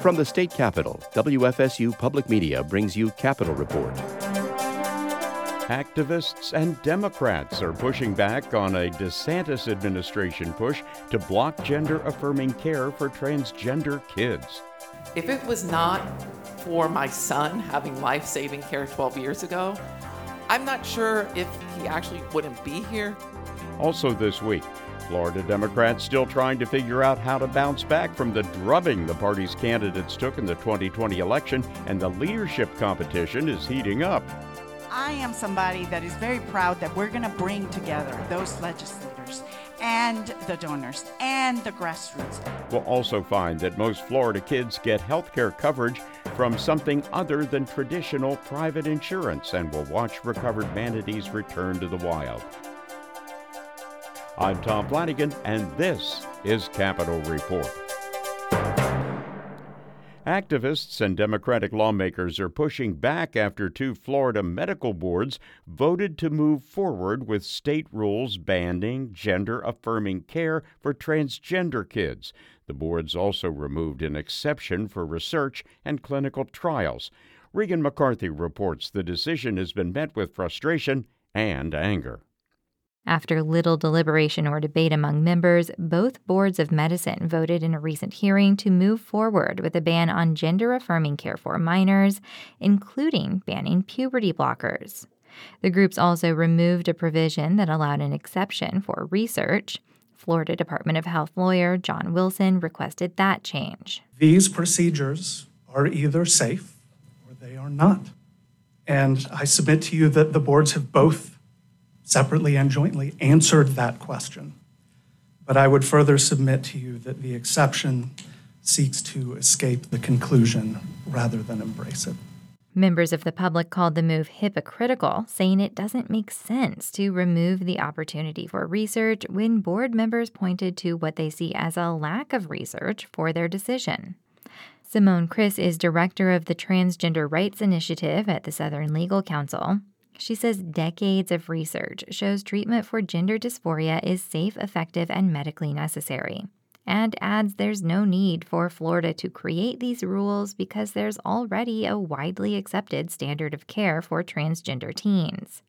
From the state capitol, WFSU Public Media brings you Capitol Report. Activists and Democrats are pushing back on a DeSantis administration push to block gender affirming care for transgender kids. If it was not for my son having life saving care 12 years ago, I'm not sure if he actually wouldn't be here. Also, this week, Florida Democrats still trying to figure out how to bounce back from the drubbing the party's candidates took in the 2020 election, and the leadership competition is heating up. I am somebody that is very proud that we're going to bring together those legislators and the donors and the grassroots. We'll also find that most Florida kids get health care coverage from something other than traditional private insurance, and we'll watch recovered manatees return to the wild. I'm Tom Flanagan, and this is Capitol Report. Activists and Democratic lawmakers are pushing back after two Florida medical boards voted to move forward with state rules banning gender affirming care for transgender kids. The boards also removed an exception for research and clinical trials. Regan McCarthy reports the decision has been met with frustration and anger. After little deliberation or debate among members, both boards of medicine voted in a recent hearing to move forward with a ban on gender affirming care for minors, including banning puberty blockers. The groups also removed a provision that allowed an exception for research. Florida Department of Health lawyer John Wilson requested that change. These procedures are either safe or they are not. And I submit to you that the boards have both separately and jointly answered that question. But I would further submit to you that the exception seeks to escape the conclusion rather than embrace it. Members of the public called the move hypocritical, saying it doesn't make sense to remove the opportunity for research when board members pointed to what they see as a lack of research for their decision. Simone Chriss is director of the Transgender Rights Initiative at the Southern Legal Counsel. She says decades of research shows treatment for gender dysphoria is safe, effective, and medically necessary. And adds there's no need for Florida to create these rules because there's already a widely accepted standard of care for transgender teens.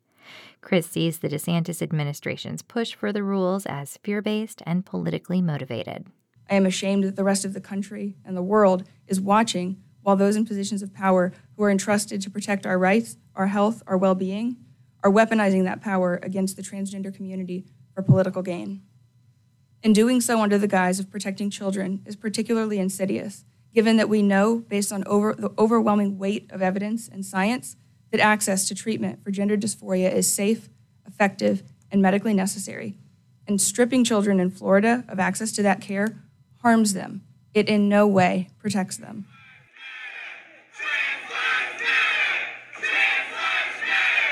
Chriss sees the DeSantis administration's push for the rules as fear based and politically motivated. I am ashamed that the rest of the country and the world is watching while those in positions of power who are entrusted to protect our rights our health, our well being, are weaponizing that power against the transgender community for political gain. And doing so under the guise of protecting children is particularly insidious, given that we know, based on over, the overwhelming weight of evidence and science, that access to treatment for gender dysphoria is safe, effective, and medically necessary. And stripping children in Florida of access to that care harms them. It in no way protects them.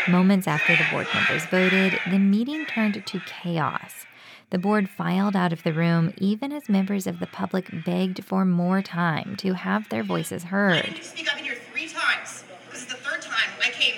Moments after the board members voted, the meeting turned to chaos. The board filed out of the room even as members of the public begged for more time to have their voices heard. To speak up in here three times. This is the third time I came.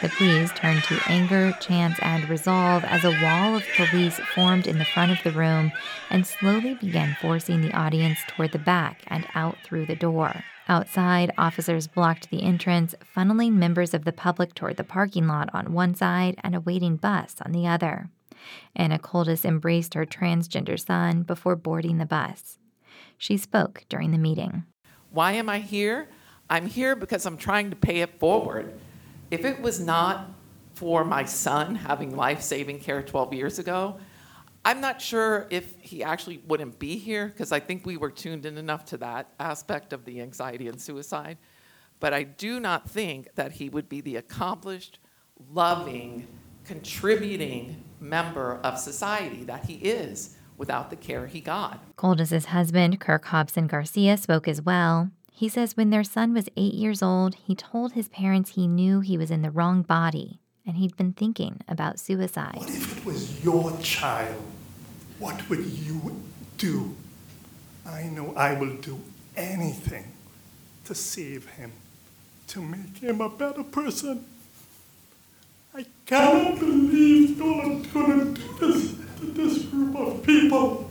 The pleas turned to anger, chants, and resolve as a wall of police formed in the front of the room and slowly began forcing the audience toward the back and out through the door. Outside, officers blocked the entrance, funneling members of the public toward the parking lot on one side and a waiting bus on the other. Anna Koldis embraced her transgender son before boarding the bus. She spoke during the meeting. Why am I here? I'm here because I'm trying to pay it forward. If it was not for my son having life saving care 12 years ago, I'm not sure if he actually wouldn't be here because I think we were tuned in enough to that aspect of the anxiety and suicide. But I do not think that he would be the accomplished, loving, contributing member of society that he is without the care he got. Koldis's husband, Kirk Hobson Garcia, spoke as well. He says when their son was eight years old, he told his parents he knew he was in the wrong body and he'd been thinking about suicide. What if it was your child? What would you do? I know I will do anything to save him, to make him a better person. I cannot believe Donald's going to do this to this group of people.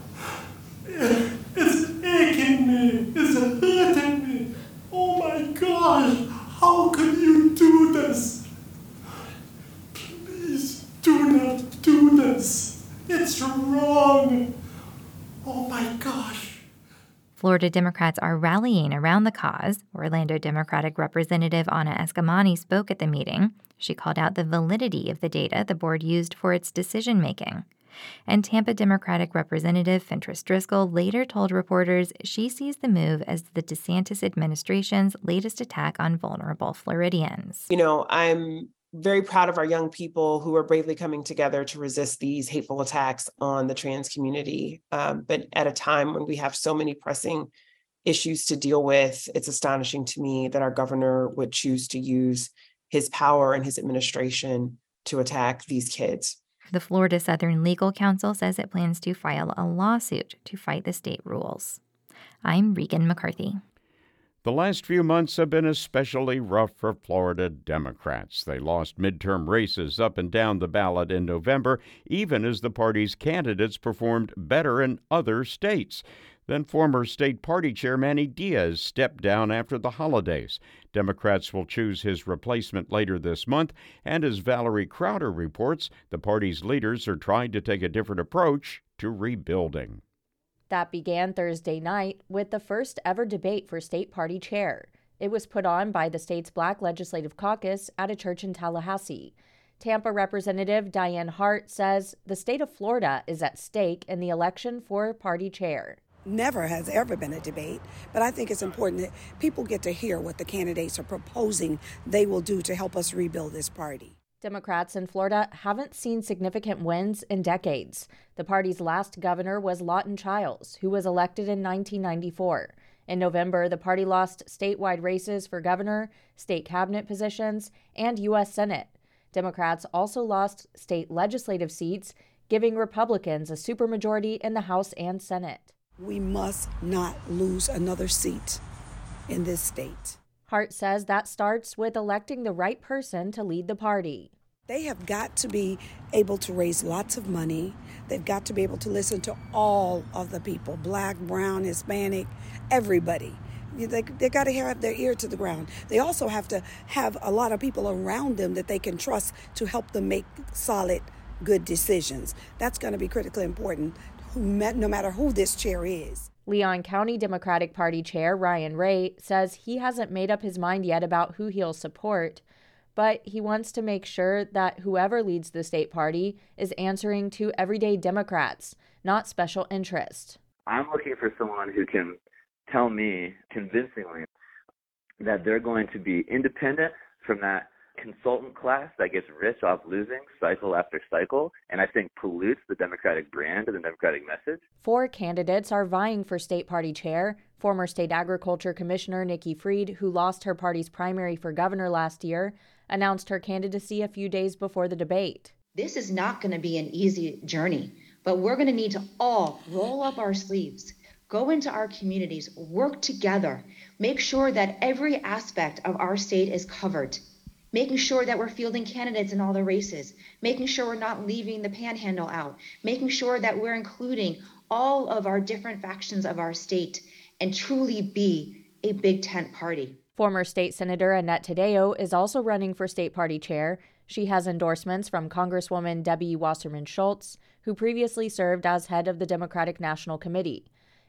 It's aching me. It's hurting me. Oh my gosh, how could you do this? Florida Democrats are rallying around the cause. Orlando Democratic Representative Anna Eskamani spoke at the meeting. She called out the validity of the data the board used for its decision making. And Tampa Democratic Representative Fentrice Driskell later told reporters she sees the move as the DeSantis administration's latest attack on vulnerable Floridians. You know, I'm very proud of our young people who are bravely coming together to resist these hateful attacks on the trans community. Um, but at a time when we have so many pressing issues to deal with, it's astonishing to me that our governor would choose to use his power and his administration to attack these kids. The Florida Southern Legal Counsel says it plans to file a lawsuit to fight the state rules. I'm Regan McCarthy. The last few months have been especially rough for Florida Democrats. They lost midterm races up and down the ballot in November, even as the party's candidates performed better in other states. Then former state party chair Manny Diaz stepped down after the holidays. Democrats will choose his replacement later this month, and as Valerie Crowder reports, the party's leaders are trying to take a different approach to rebuilding. That began Thursday night with the first ever debate for state party chair. It was put on by the state's Black Legislative Caucus at a church in Tallahassee. Tampa Representative Dianne Hart says the state of Florida is at stake in the election for party chair. Never has ever been a debate, but I think it's important that people get to hear what the candidates are proposing they will do to help us rebuild this party. Democrats in Florida haven't seen significant wins in decades. The party's last governor was Lawton Chiles, who was elected in 1994. In November, the party lost statewide races for governor, state cabinet positions, and U.S. Senate. Democrats also lost state legislative seats, giving Republicans a supermajority in the House and Senate. We must not lose another seat in this state. Hart says that starts with electing the right person to lead the party. They have got to be able to raise lots of money. They've got to be able to listen to all of the people black, brown, Hispanic, everybody. They, they got to have their ear to the ground. They also have to have a lot of people around them that they can trust to help them make solid, good decisions. That's going to be critically important no matter who this chair is. Leon County Democratic Party Chair Ryan Ray says he hasn't made up his mind yet about who he'll support, but he wants to make sure that whoever leads the state party is answering to everyday Democrats, not special interest. I'm looking for someone who can tell me convincingly that they're going to be independent from that consultant class that gets rich off losing cycle after cycle, and I think pollutes the Democratic brand and the Democratic message. Four candidates are vying for state party chair. Former State Agriculture Commissioner Nikki Fried, who lost her party's primary for governor last year, announced her candidacy a few days before the debate. This is not going to be an easy journey, but we're going to need to all roll up our sleeves, go into our communities, work together, make sure that every aspect of our state is covered making sure that we're fielding candidates in all the races, making sure we're not leaving the panhandle out, making sure that we're including all of our different factions of our state and truly be a big tent party. Former state senator Annette Taddeo is also running for state party chair. She has endorsements from Congresswoman Debbie Wasserman Schultz, who previously served as head of the Democratic National Committee,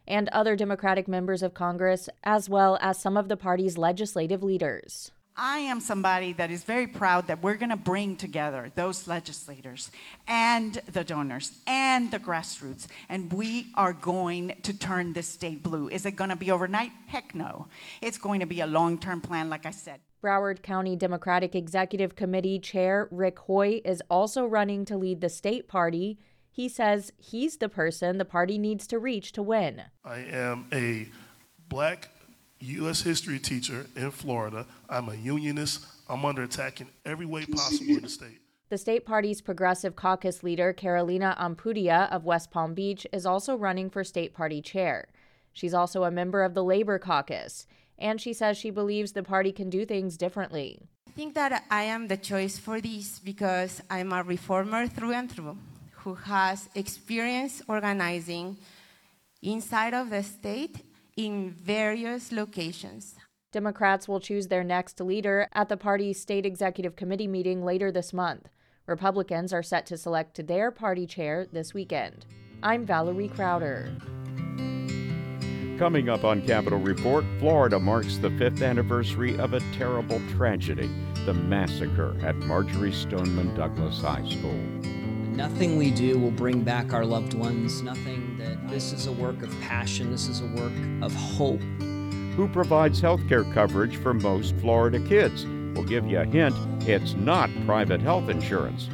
and other Democratic members of Congress, as well as some of the party's legislative leaders. I am somebody that is very proud that we're going to bring together those legislators and the donors and the grassroots, and we are going to turn this state blue. Is it going to be overnight? Heck no. It's going to be a long term plan, like I said. Broward County Democratic Executive Committee Chair Rick Hoye is also running to lead the state party. He says he's the person the party needs to reach to win. I am a black U.S. history teacher in Florida. I'm a unionist. I'm under attack in every way possible in the state. The state party's progressive caucus leader, Carolina Ampudia of West Palm Beach, is also running for state party chair. She's also a member of the Labor Caucus, and she says she believes the party can do things differently. I think that I am the choice for this because I'm a reformer through and through who has experience organizing inside of the state in various locations. Democrats will choose their next leader at the party's state executive committee meeting later this month. Republicans are set to select their party chair this weekend. I'm Valerie Crowder. Coming up on Capitol Report, Florida marks the fifth anniversary of a terrible tragedy the massacre at Marjory Stoneman Douglas High School. Nothing we do will bring back our loved ones. Nothing that this is a work of passion. This is a work of hope. Who provides health care coverage for most Florida kids? We'll give you a hint it's not private health insurance.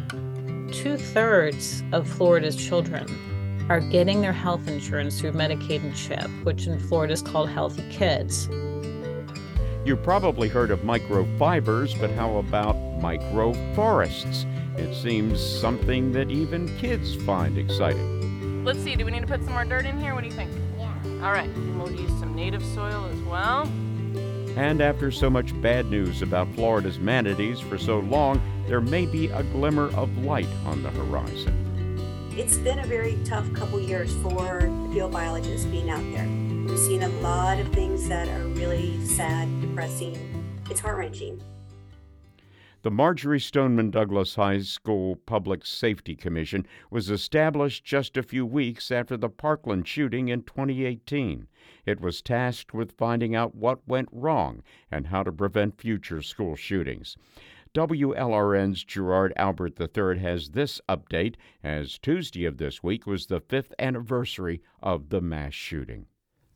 Two thirds of Florida's children are getting their health insurance through Medicaid and CHIP, which in Florida is called Healthy Kids. You've probably heard of microfibers, but how about microforests? It seems something that even kids find exciting. Let's see, do we need to put some more dirt in here? What do you think? Yeah. All right, and we'll use some native soil as well. And after so much bad news about Florida's manatees for so long, there may be a glimmer of light on the horizon. It's been a very tough couple years for the field biologists being out there. We've seen a lot of things that are really sad, depressing. It's heart wrenching. The Marjory Stoneman Douglas High School Public Safety Commission was established just a few weeks after the Parkland shooting in 2018. It was tasked with finding out what went wrong and how to prevent future school shootings. WLRN's Gerard Albert III has this update as Tuesday of this week was the fifth anniversary of the mass shooting.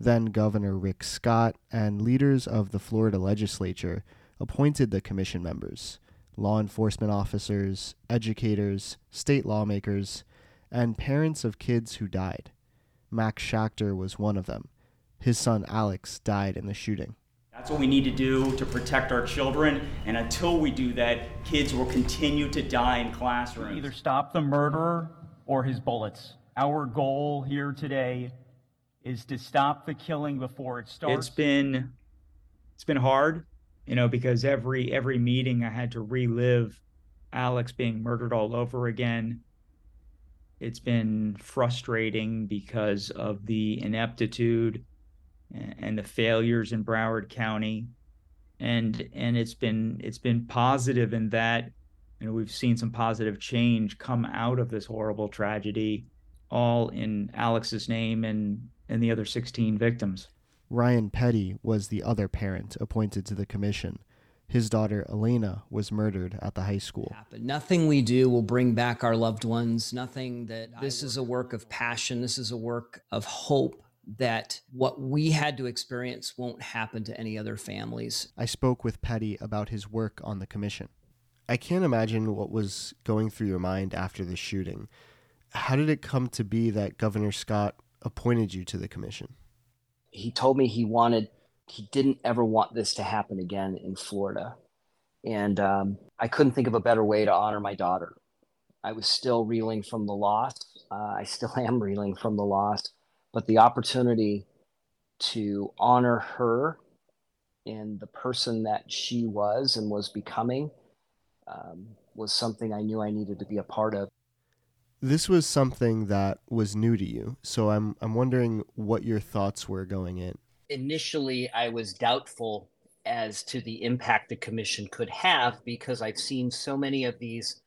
Then Governor Rick Scott and leaders of the Florida legislature appointed the commission members law enforcement officers, educators, state lawmakers, and parents of kids who died. Max Schachter was one of them. His son Alex died in the shooting. That's what we need to do to protect our children, and until we do that, kids will continue to die in classrooms. Either stop the murderer or his bullets. Our goal here today is to stop the killing before it starts. It's been it's been hard, you know, because every every meeting I had to relive Alex being murdered all over again. It's been frustrating because of the ineptitude and the failures in Broward County. And and it's been it's been positive in that you know we've seen some positive change come out of this horrible tragedy, all in Alex's name and and the other 16 victims. Ryan Petty was the other parent appointed to the commission. His daughter Alaina was murdered at the high school. Nothing we do will bring back our loved ones. Nothing that this is a work of passion. This is a work of hope that what we had to experience won't happen to any other families. I spoke with Petty about his work on the commission. I can't imagine what was going through your mind after the shooting. How did it come to be that Governor Scott appointed you to the commission? He told me he wanted, he didn't ever want this to happen again in Florida. And um, I couldn't think of a better way to honor my daughter. I was still reeling from the loss. Uh, I still am reeling from the loss, but the opportunity to honor her and the person that she was and was becoming um, was something I knew I needed to be a part of. This was something that was new to you, so I'm I'm wondering what your thoughts were going in. Initially, I was doubtful as to the impact the commission could have because I've seen so many of these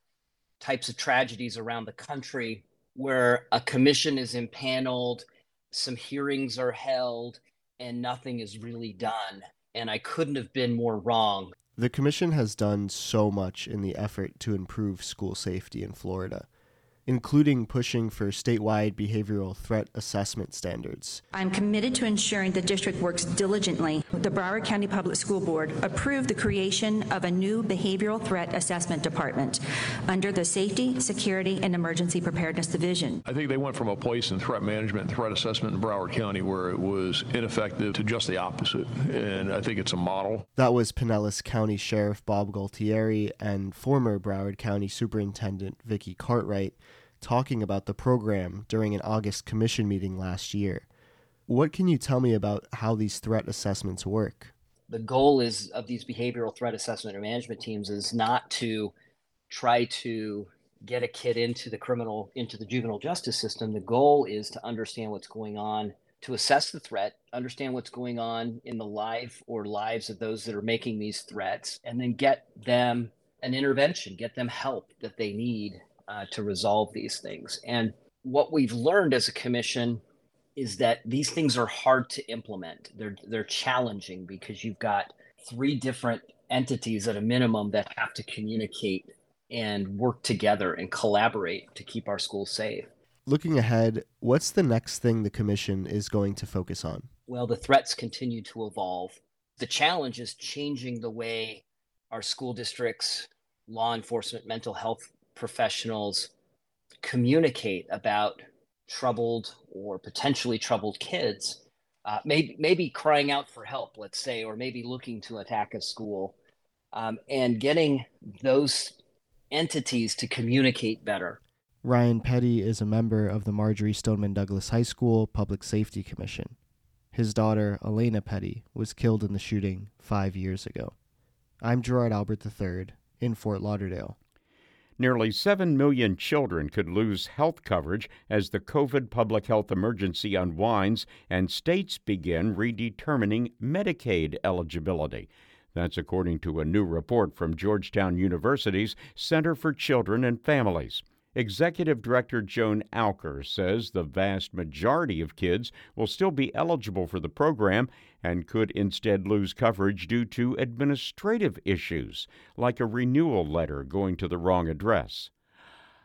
types of tragedies around the country where a commission is impaneled, some hearings are held, and nothing is really done. And I couldn't have been more wrong. The commission has done so much in the effort to improve school safety in Florida including pushing for statewide behavioral threat assessment standards. I'm committed to ensuring the district works diligently. The Broward County Public School Board approved the creation of a new behavioral threat assessment department under the Safety, Security, and Emergency Preparedness Division. I think they went from a place in threat management and threat assessment in Broward County where it was ineffective to just the opposite. And I think it's a model. That was Pinellas County Sheriff Bob Gualtieri and former Broward County Superintendent Vicki Cartwright talking about the program during an August commission meeting last year. What can you tell me about how these threat assessments work? The goal is of these behavioral threat assessment and management teams is not to try to get a kid into the criminal into the juvenile justice system. The goal is to understand what's going on, to assess the threat, understand what's going on in the life or lives of those that are making these threats, and then get them an intervention, get them help that they need uh, to resolve these things. And what we've learned as a commission is that these things are hard to implement. They're they're challenging because you've got three different entities at a minimum that have to communicate and work together and collaborate to keep our schools safe. Looking ahead, what's the next thing the commission is going to focus on? Well, the threats continue to evolve. The challenge is changing the way our school districts, law enforcement, mental health professionals communicate about troubled or potentially troubled kids, uh, maybe maybe crying out for help, let's say, or maybe looking to attack a school, um, and getting those entities to communicate better. Ryan Petty is a member of the Marjory Stoneman Douglas High School Public Safety Commission. His daughter, Alaina Petty, was killed in the shooting five years ago. I'm Gerard Albert III in Fort Lauderdale. Nearly 7 million children could lose health coverage as the COVID public health emergency unwinds and states begin redetermining Medicaid eligibility. That's according to a new report from Georgetown University's Center for Children and Families. Executive Director Joan Alker says the vast majority of kids will still be eligible for the program and could instead lose coverage due to administrative issues, like a renewal letter going to the wrong address.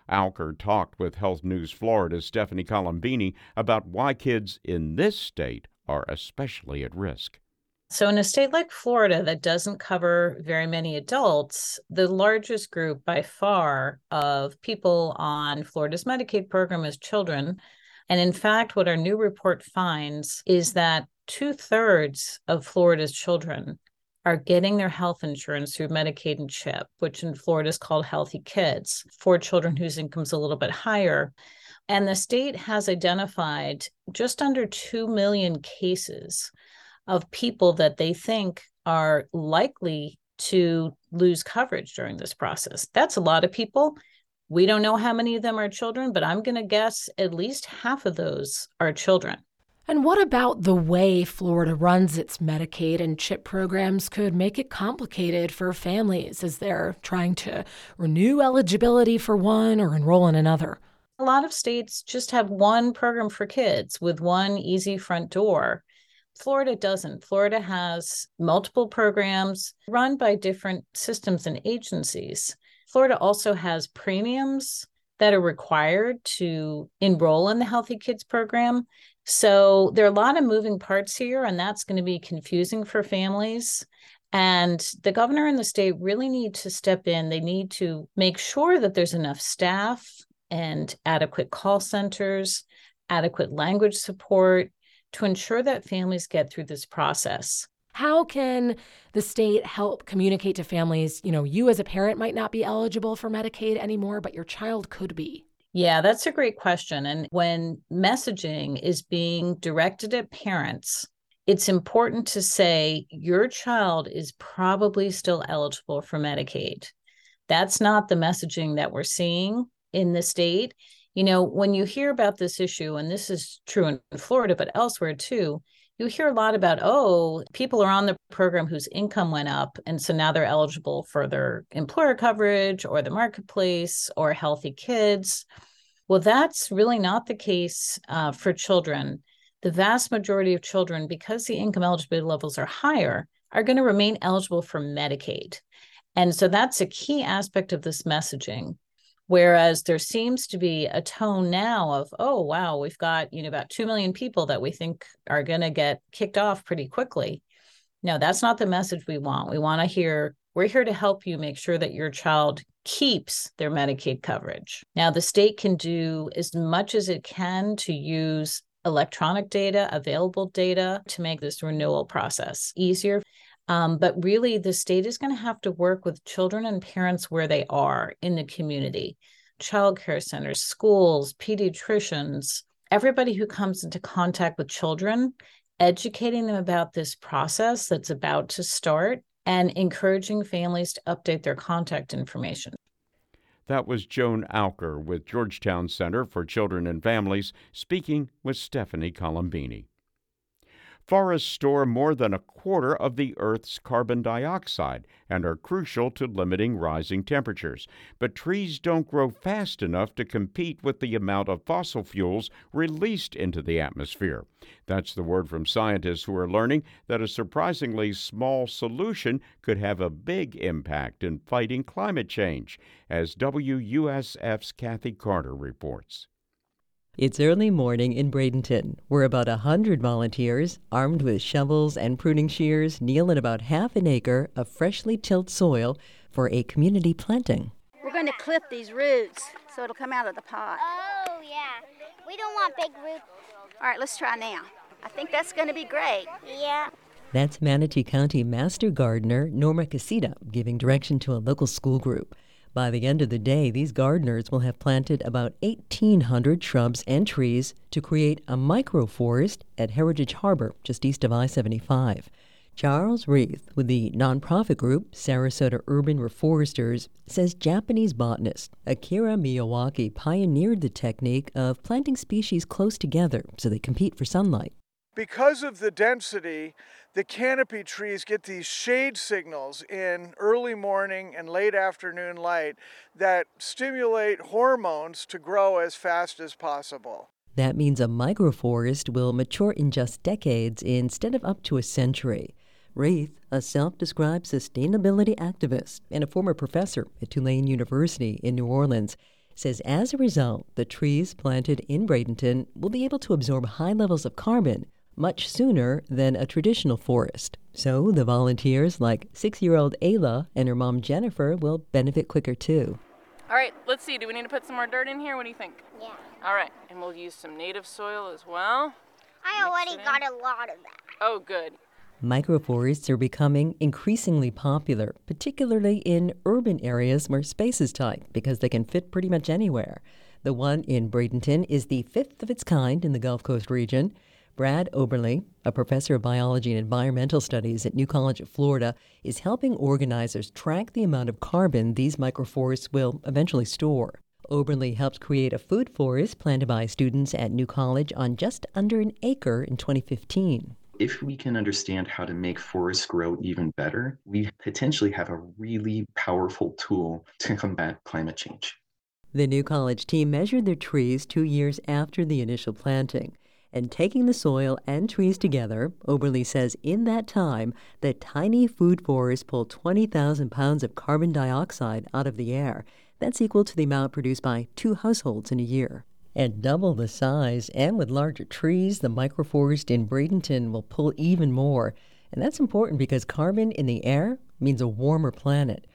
Alker talked with Health News Florida's Stephanie Colombini about why kids in this state are especially at risk. So, in a state like Florida that doesn't cover very many adults, the largest group by far of people on Florida's Medicaid program is children. And in fact, what our new report finds is that two thirds of Florida's children are getting their health insurance through Medicaid and CHIP, which in Florida is called Healthy Kids, for children whose income's a little bit higher. And the state has identified just under 2 million cases of people that they think are likely to lose coverage during this process. That's a lot of people. We don't know how many of them are children, but I'm going to guess at least half of those are children. And what about the way Florida runs its Medicaid and CHIP programs could make it complicated for families as they're trying to renew eligibility for one or enroll in another? A lot of states just have one program for kids with one easy front door. Florida doesn't. Florida has multiple programs run by different systems and agencies. Florida also has premiums that are required to enroll in the Healthy Kids program. So there are a lot of moving parts here, and that's going to be confusing for families. And the governor and the state really need to step in. They need to make sure that there's enough staff and adequate call centers, adequate language support, to ensure that families get through this process. How can the state help communicate to families, you know, you as a parent might not be eligible for Medicaid anymore, but your child could be? Yeah, that's a great question. And when messaging is being directed at parents, it's important to say your child is probably still eligible for Medicaid. That's not the messaging that we're seeing in the state you know, when you hear about this issue, and this is true in Florida, but elsewhere too, you hear a lot about, oh, people are on the program whose income went up. And so now they're eligible for their employer coverage or the marketplace or healthy kids. Well, that's really not the case uh, for children. The vast majority of children, because the income eligibility levels are higher, are going to remain eligible for Medicaid. And so that's a key aspect of this messaging Whereas there seems to be a tone now of, oh, wow, we've got, you know, about 2 million people that we think are going to get kicked off pretty quickly. No, that's not the message we want. We want to hear, we're here to help you make sure that your child keeps their Medicaid coverage. Now, the state can do as much as it can to use electronic data, available data to make this renewal process easier. Um, but really, the state is going to have to work with children and parents where they are in the community childcare centers, schools, pediatricians, everybody who comes into contact with children, educating them about this process that's about to start and encouraging families to update their contact information. That was Joan Alker with Georgetown Center for Children and Families speaking with Stephanie Colombini. Forests store more than a quarter of the Earth's carbon dioxide and are crucial to limiting rising temperatures. But trees don't grow fast enough to compete with the amount of fossil fuels released into the atmosphere. That's the word from scientists who are learning that a surprisingly small solution could have a big impact in fighting climate change, as WUSF's Kathy Carter reports. It's early morning in Bradenton, where about a hundred volunteers, armed with shovels and pruning shears, kneel in about half an acre of freshly tilled soil for a community planting. We're going to clip these roots so it'll come out of the pot. Oh, yeah. We don't want big roots. All right, let's try now. I think that's going to be great. Yeah. That's Manatee County Master Gardener Norma Casita giving direction to a local school group. By the end of the day, these gardeners will have planted about 1,800 shrubs and trees to create a microforest at Heritage Harbor, just east of I 75. Charles Reith with the nonprofit group Sarasota Urban Reforesters says Japanese botanist Akira Miyawaki pioneered the technique of planting species close together so they compete for sunlight. Because of the density, the canopy trees get these shade signals in early morning and late afternoon light that stimulate hormones to grow as fast as possible. That means a microforest will mature in just decades instead of up to a century. Reith, a self described sustainability activist and a former professor at Tulane University in New Orleans, says as a result, the trees planted in Bradenton will be able to absorb high levels of carbon much sooner than a traditional forest. So the volunteers, like six year old Ayla and her mom Jennifer, will benefit quicker too. All right, let's see. Do we need to put some more dirt in here? What do you think? Yeah. All right, and we'll use some native soil as well. I already got a lot of that. Oh, good. Microforests are becoming increasingly popular, particularly in urban areas where space is tight because they can fit pretty much anywhere. The one in Bradenton is the fifth of its kind in the Gulf Coast region. Brad Oberle, a professor of biology and environmental studies at New College of Florida, is helping organizers track the amount of carbon these microforests will eventually store. Oberle helped create a food forest planted by students at New College on just under an acre in 2015. If we can understand how to make forests grow even better, we potentially have a really powerful tool to combat climate change. The New College team measured their trees two years after the initial planting. And taking the soil and trees together, Oberle says in that time, the tiny food forest pulled 20,000 pounds of carbon dioxide out of the air. That's equal to the amount produced by two households in a year. At double the size and with larger trees, the microforest in Bradenton will pull even more. And that's important because carbon in the air means a warmer planet.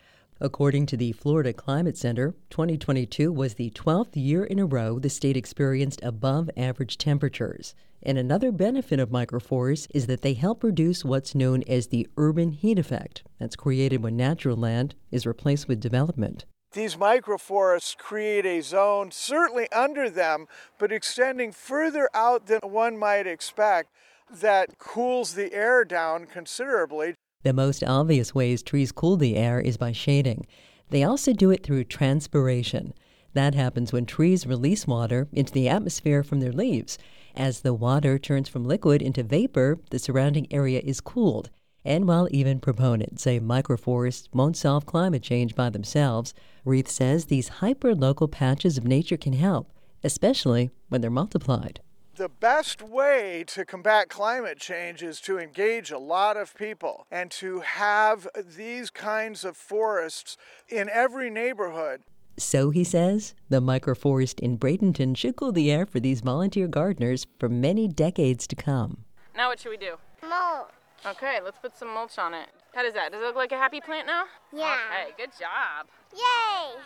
According to the Florida Climate Center, 2022 was the 12th year in a row the state experienced above average temperatures. And another benefit of microforests is that they help reduce what's known as the urban heat effect that's created when natural land is replaced with development. These microforests create a zone certainly under them, but extending further out than one might expect that cools the air down considerably. The most obvious ways trees cool the air is by shading. They also do it through transpiration. That happens when trees release water into the atmosphere from their leaves. As the water turns from liquid into vapor, the surrounding area is cooled. And while even proponents say microforests won't solve climate change by themselves, Reith says these hyper-local patches of nature can help, especially when they're multiplied the best way to combat climate change is to engage a lot of people and to have these kinds of forests in every neighborhood. So, he says, the microforest in Bradenton should cool the air for these volunteer gardeners for many decades to come. Now, what should we do? Mulch. Okay, let's put some mulch on it. How does that? Does it look like a happy plant now? Yeah. Okay, good job. Yay!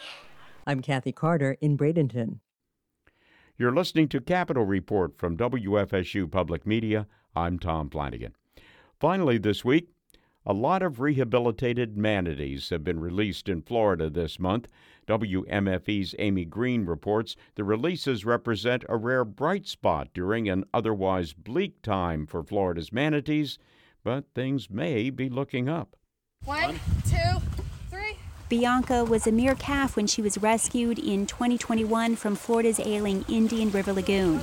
I'm Kathy Carter in Bradenton. You're listening to Capitol Report from WFSU Public Media. I'm Tom Flanagan. Finally, this week, a lot of rehabilitated manatees have been released in Florida this month. WMFE's Amy Green reports the releases represent a rare bright spot during an otherwise bleak time for Florida's manatees, but things may be looking up. One, two, Bianca was a mere calf when she was rescued in 2021 from Florida's ailing Indian River Lagoon.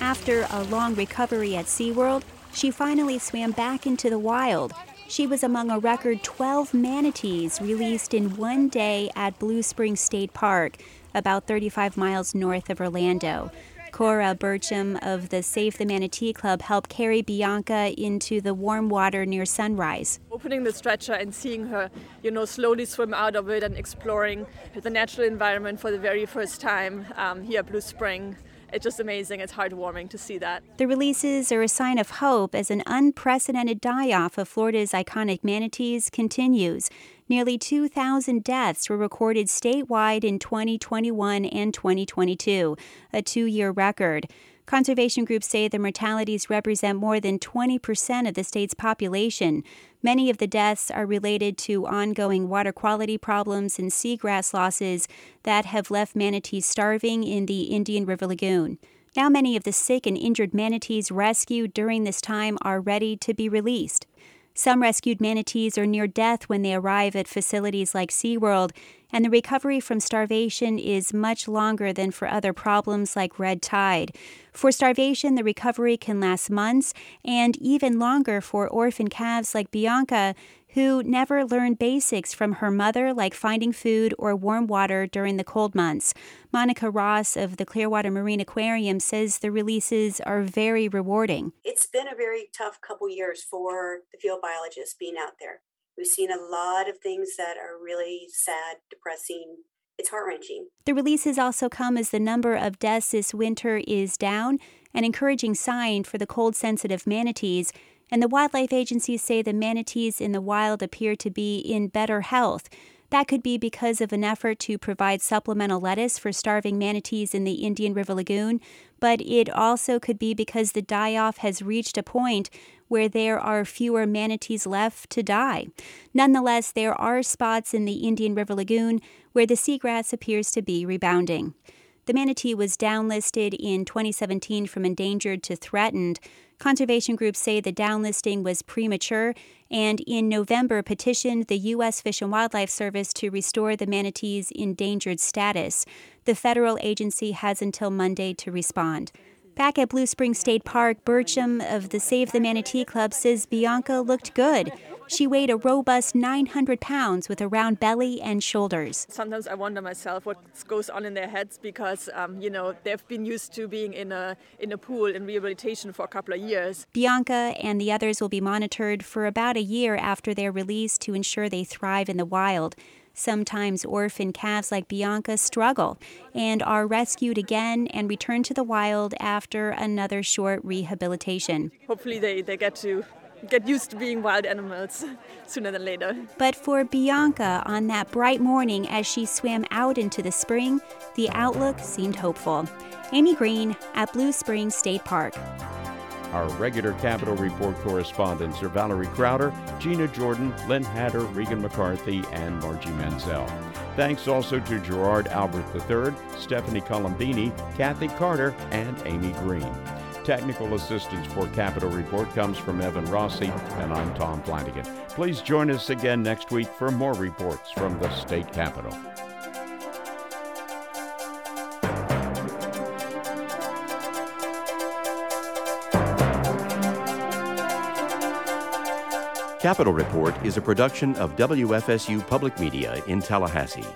After a long recovery at SeaWorld, she finally swam back into the wild. She was among a record 12 manatees released in one day at Blue Springs State Park, about 35 miles north of Orlando. Cora Berchem of the Save the Manatee Club helped carry Bianca into the warm water near sunrise. Opening the stretcher and seeing her, you know, slowly swim out of it and exploring the natural environment for the very first time um, here at Blue Spring it's just amazing. It's heartwarming to see that. The releases are a sign of hope as an unprecedented die off of Florida's iconic manatees continues. Nearly 2,000 deaths were recorded statewide in 2021 and 2022, a two year record. Conservation groups say the mortalities represent more than 20% of the state's population. Many of the deaths are related to ongoing water quality problems and seagrass losses that have left manatees starving in the Indian River Lagoon. Now, many of the sick and injured manatees rescued during this time are ready to be released. Some rescued manatees are near death when they arrive at facilities like SeaWorld, and the recovery from starvation is much longer than for other problems like red tide. For starvation, the recovery can last months and even longer for orphan calves like Bianca, who never learned basics from her mother, like finding food or warm water during the cold months. Monica Ross of the Clearwater Marine Aquarium says the releases are very rewarding. It's been a very tough couple years for the field biologists being out there. We've seen a lot of things that are really sad, depressing, it's heart wrenching. The releases also come as the number of deaths this winter is down, an encouraging sign for the cold sensitive manatees and the wildlife agencies say the manatees in the wild appear to be in better health. That could be because of an effort to provide supplemental lettuce for starving manatees in the Indian River Lagoon, but it also could be because the die off has reached a point where there are fewer manatees left to die. Nonetheless, there are spots in the Indian River Lagoon where the seagrass appears to be rebounding. The manatee was downlisted in 2017 from endangered to threatened. Conservation groups say the downlisting was premature and in November petitioned the U.S. Fish and Wildlife Service to restore the manatee's endangered status. The federal agency has until Monday to respond. Back at Blue Springs State Park, Berchem of the Save the Manatee Club says Bianca looked good. She weighed a robust 900 pounds with a round belly and shoulders. Sometimes I wonder myself what goes on in their heads because, um, you know, they've been used to being in a, in a pool in rehabilitation for a couple of years. Bianca and the others will be monitored for about a year after their release to ensure they thrive in the wild. Sometimes orphan calves like Bianca struggle and are rescued again and returned to the wild after another short rehabilitation. Hopefully, they, they get to get used to being wild animals sooner than later. But for Bianca, on that bright morning as she swam out into the spring, the outlook seemed hopeful. Amy Green at Blue Springs State Park. Our regular Capitol Report correspondents are Valerie Crowder, Gina Jordan, Lynn Hatter, Regan McCarthy, and Margie Menzel. Thanks also to Gerard Albert III, Stephanie Colombini, Kathy Carter, and Amy Green. Technical assistance for Capitol Report comes from Evan Rossi, and I'm Tom Flanagan. Please join us again next week for more reports from the state capitol. Capitol Report is a production of WFSU Public Media in Tallahassee.